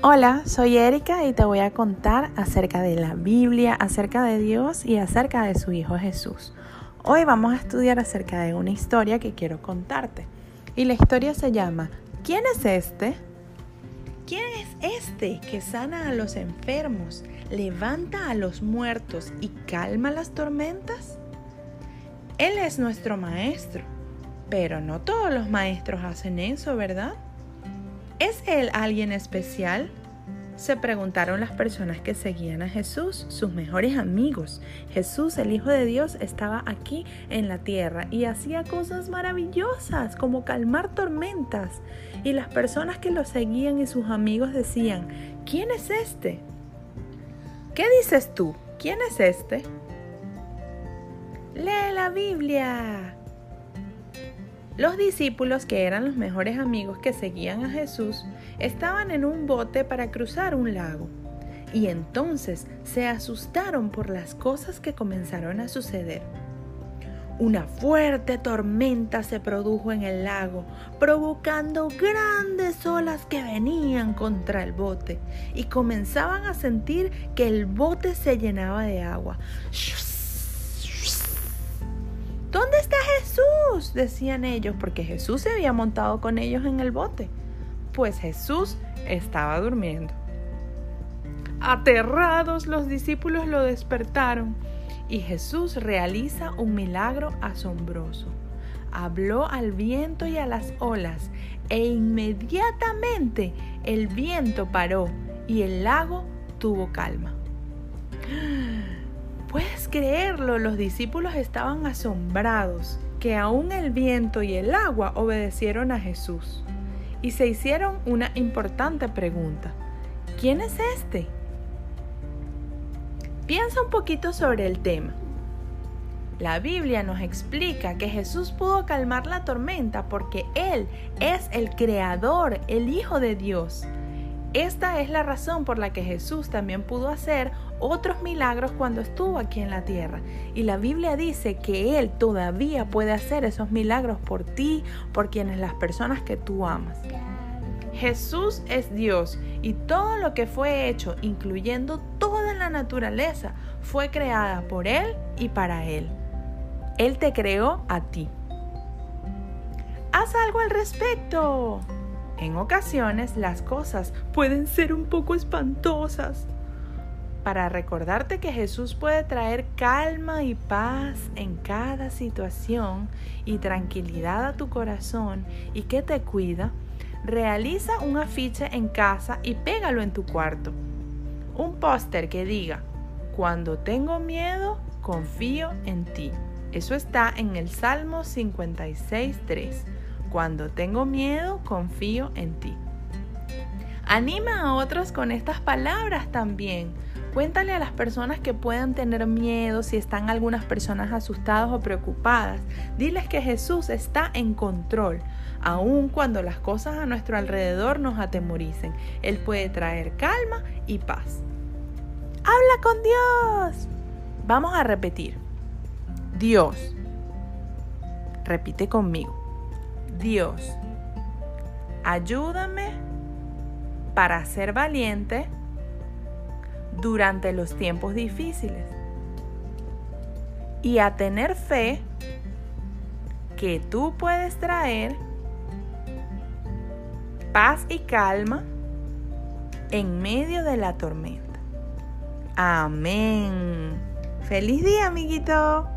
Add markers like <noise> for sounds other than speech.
Hola, soy Erika y te voy a contar acerca de la Biblia, acerca de Dios y acerca de su Hijo Jesús. Hoy vamos a estudiar acerca de una historia que quiero contarte. Y la historia se llama ¿Quién es este? ¿Quién es este que sana a los enfermos, levanta a los muertos y calma las tormentas? Él es nuestro maestro, pero no todos los maestros hacen eso, ¿verdad? ¿Es Él alguien especial? Se preguntaron las personas que seguían a Jesús, sus mejores amigos. Jesús, el Hijo de Dios, estaba aquí en la tierra y hacía cosas maravillosas como calmar tormentas. Y las personas que lo seguían y sus amigos decían, ¿quién es este? ¿Qué dices tú? ¿Quién es este? Lee la Biblia. Los discípulos, que eran los mejores amigos que seguían a Jesús, estaban en un bote para cruzar un lago. Y entonces se asustaron por las cosas que comenzaron a suceder. Una fuerte tormenta se produjo en el lago, provocando grandes olas que venían contra el bote y comenzaban a sentir que el bote se llenaba de agua. ¿Dónde está Decían ellos, porque Jesús se había montado con ellos en el bote. Pues Jesús estaba durmiendo. Aterrados los discípulos lo despertaron y Jesús realiza un milagro asombroso. Habló al viento y a las olas e inmediatamente el viento paró y el lago tuvo calma. <gasps> Puedes creerlo, los discípulos estaban asombrados que aún el viento y el agua obedecieron a Jesús y se hicieron una importante pregunta. ¿Quién es este? Piensa un poquito sobre el tema. La Biblia nos explica que Jesús pudo calmar la tormenta porque Él es el Creador, el Hijo de Dios. Esta es la razón por la que Jesús también pudo hacer otros milagros cuando estuvo aquí en la tierra. Y la Biblia dice que Él todavía puede hacer esos milagros por ti, por quienes las personas que tú amas. Jesús es Dios y todo lo que fue hecho, incluyendo toda la naturaleza, fue creada por Él y para Él. Él te creó a ti. Haz algo al respecto. En ocasiones las cosas pueden ser un poco espantosas. Para recordarte que Jesús puede traer calma y paz en cada situación y tranquilidad a tu corazón y que te cuida, realiza un afiche en casa y pégalo en tu cuarto. Un póster que diga, cuando tengo miedo, confío en ti. Eso está en el Salmo 56.3. Cuando tengo miedo, confío en ti. Anima a otros con estas palabras también. Cuéntale a las personas que puedan tener miedo, si están algunas personas asustadas o preocupadas. Diles que Jesús está en control, aun cuando las cosas a nuestro alrededor nos atemoricen. Él puede traer calma y paz. Habla con Dios. Vamos a repetir. Dios. Repite conmigo. Dios, ayúdame para ser valiente durante los tiempos difíciles y a tener fe que tú puedes traer paz y calma en medio de la tormenta. Amén. Feliz día, amiguito.